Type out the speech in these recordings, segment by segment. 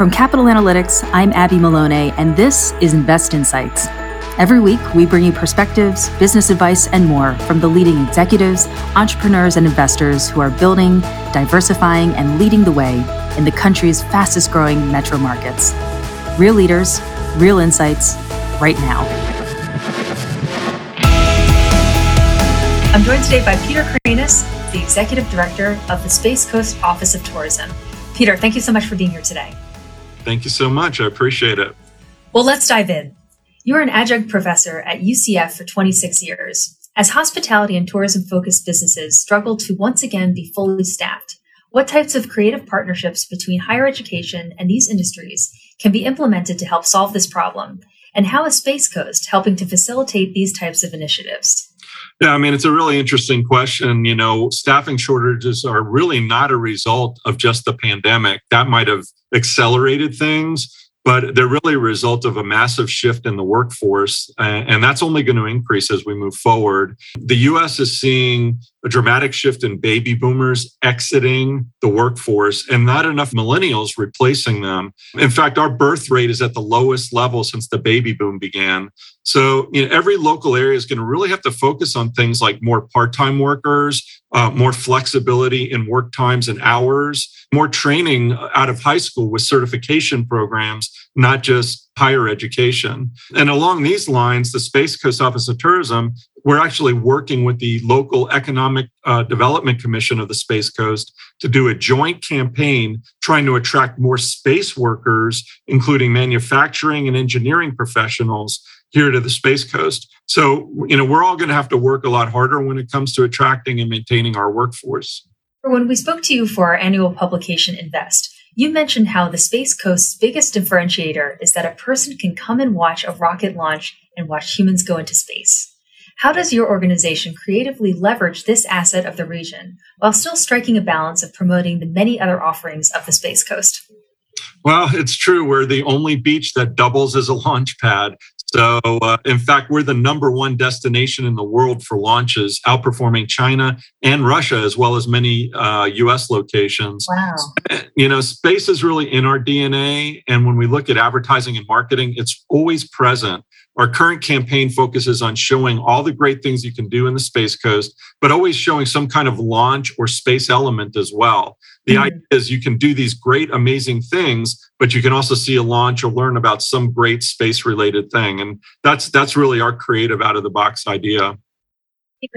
From Capital Analytics, I'm Abby Maloney, and this is Invest Insights. Every week, we bring you perspectives, business advice, and more from the leading executives, entrepreneurs, and investors who are building, diversifying, and leading the way in the country's fastest growing metro markets. Real leaders, real insights, right now. I'm joined today by Peter Cranis, the Executive Director of the Space Coast Office of Tourism. Peter, thank you so much for being here today. Thank you so much. I appreciate it. Well, let's dive in. You are an adjunct professor at UCF for 26 years. As hospitality and tourism focused businesses struggle to once again be fully staffed, what types of creative partnerships between higher education and these industries can be implemented to help solve this problem? And how is Space Coast helping to facilitate these types of initiatives? Yeah, I mean, it's a really interesting question. You know, staffing shortages are really not a result of just the pandemic. That might have accelerated things, but they're really a result of a massive shift in the workforce. And that's only going to increase as we move forward. The US is seeing a dramatic shift in baby boomers exiting the workforce and not enough millennials replacing them. In fact, our birth rate is at the lowest level since the baby boom began. So, you know, every local area is going to really have to focus on things like more part time workers, uh, more flexibility in work times and hours, more training out of high school with certification programs, not just higher education. And along these lines, the Space Coast Office of Tourism we're actually working with the local economic uh, development commission of the space coast to do a joint campaign trying to attract more space workers including manufacturing and engineering professionals here to the space coast so you know we're all going to have to work a lot harder when it comes to attracting and maintaining our workforce when we spoke to you for our annual publication invest you mentioned how the Space Coast's biggest differentiator is that a person can come and watch a rocket launch and watch humans go into space. How does your organization creatively leverage this asset of the region while still striking a balance of promoting the many other offerings of the Space Coast? Well, it's true. We're the only beach that doubles as a launch pad. So, uh, in fact, we're the number one destination in the world for launches, outperforming China and Russia, as well as many uh, US locations. Wow. You know, space is really in our DNA. And when we look at advertising and marketing, it's always present. Our current campaign focuses on showing all the great things you can do in the Space Coast, but always showing some kind of launch or space element as well. The mm-hmm. idea is you can do these great, amazing things, but you can also see a launch or learn about some great space related thing. And that's that's really our creative out of the box idea.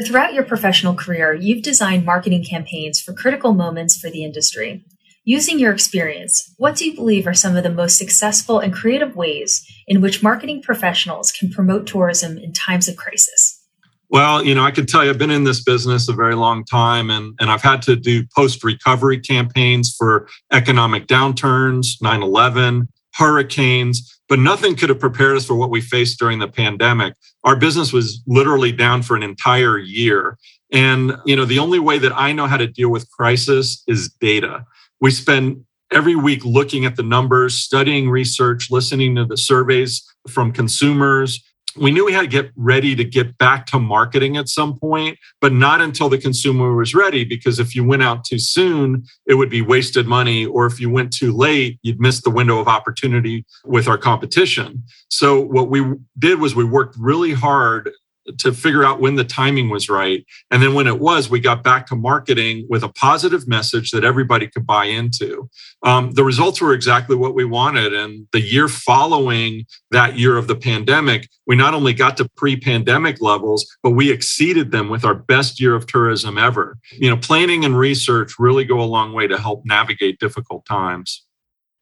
Throughout your professional career, you've designed marketing campaigns for critical moments for the industry. Using your experience, what do you believe are some of the most successful and creative ways in which marketing professionals can promote tourism in times of crisis? Well, you know, I can tell you I've been in this business a very long time and, and I've had to do post recovery campaigns for economic downturns, 9 11, hurricanes, but nothing could have prepared us for what we faced during the pandemic. Our business was literally down for an entire year. And, you know, the only way that I know how to deal with crisis is data. We spend every week looking at the numbers, studying research, listening to the surveys from consumers. We knew we had to get ready to get back to marketing at some point, but not until the consumer was ready. Because if you went out too soon, it would be wasted money. Or if you went too late, you'd miss the window of opportunity with our competition. So, what we did was we worked really hard to figure out when the timing was right. And then when it was, we got back to marketing with a positive message that everybody could buy into. Um, the results were exactly what we wanted. And the year following that year of the pandemic, we not only got to pre pandemic levels, but we exceeded them with our best year of tourism ever. You know, planning and research really go a long way to help navigate difficult times.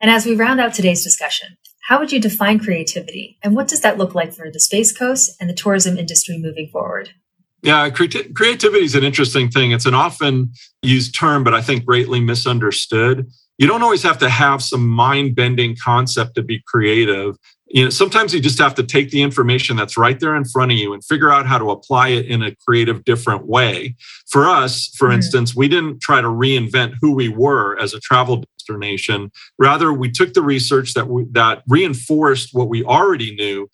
And as we round out today's discussion, how would you define creativity, and what does that look like for the Space Coast and the tourism industry moving forward? Yeah, creativity is an interesting thing. It's an often used term, but I think greatly misunderstood. You don't always have to have some mind bending concept to be creative you know sometimes you just have to take the information that's right there in front of you and figure out how to apply it in a creative different way. For us for mm-hmm. instance we didn't try to reinvent who we were as a travel destination. Rather we took the research that we, that reinforced what we already knew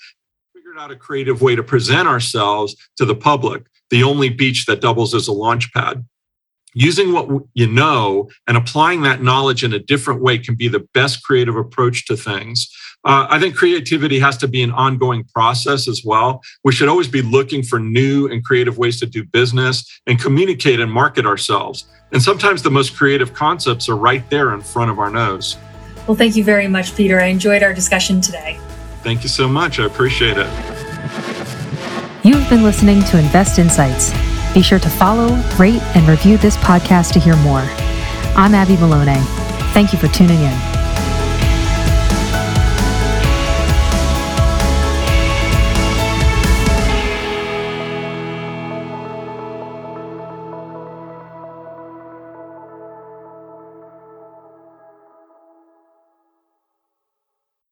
figured out a creative way to present ourselves to the public the only beach that doubles as a launch pad using what you know and applying that knowledge in a different way can be the best creative approach to things. Uh, I think creativity has to be an ongoing process as well. We should always be looking for new and creative ways to do business and communicate and market ourselves. And sometimes the most creative concepts are right there in front of our nose. Well, thank you very much, Peter. I enjoyed our discussion today. Thank you so much. I appreciate it. You've been listening to Invest Insights. Be sure to follow, rate, and review this podcast to hear more. I'm Abby Maloney. Thank you for tuning in.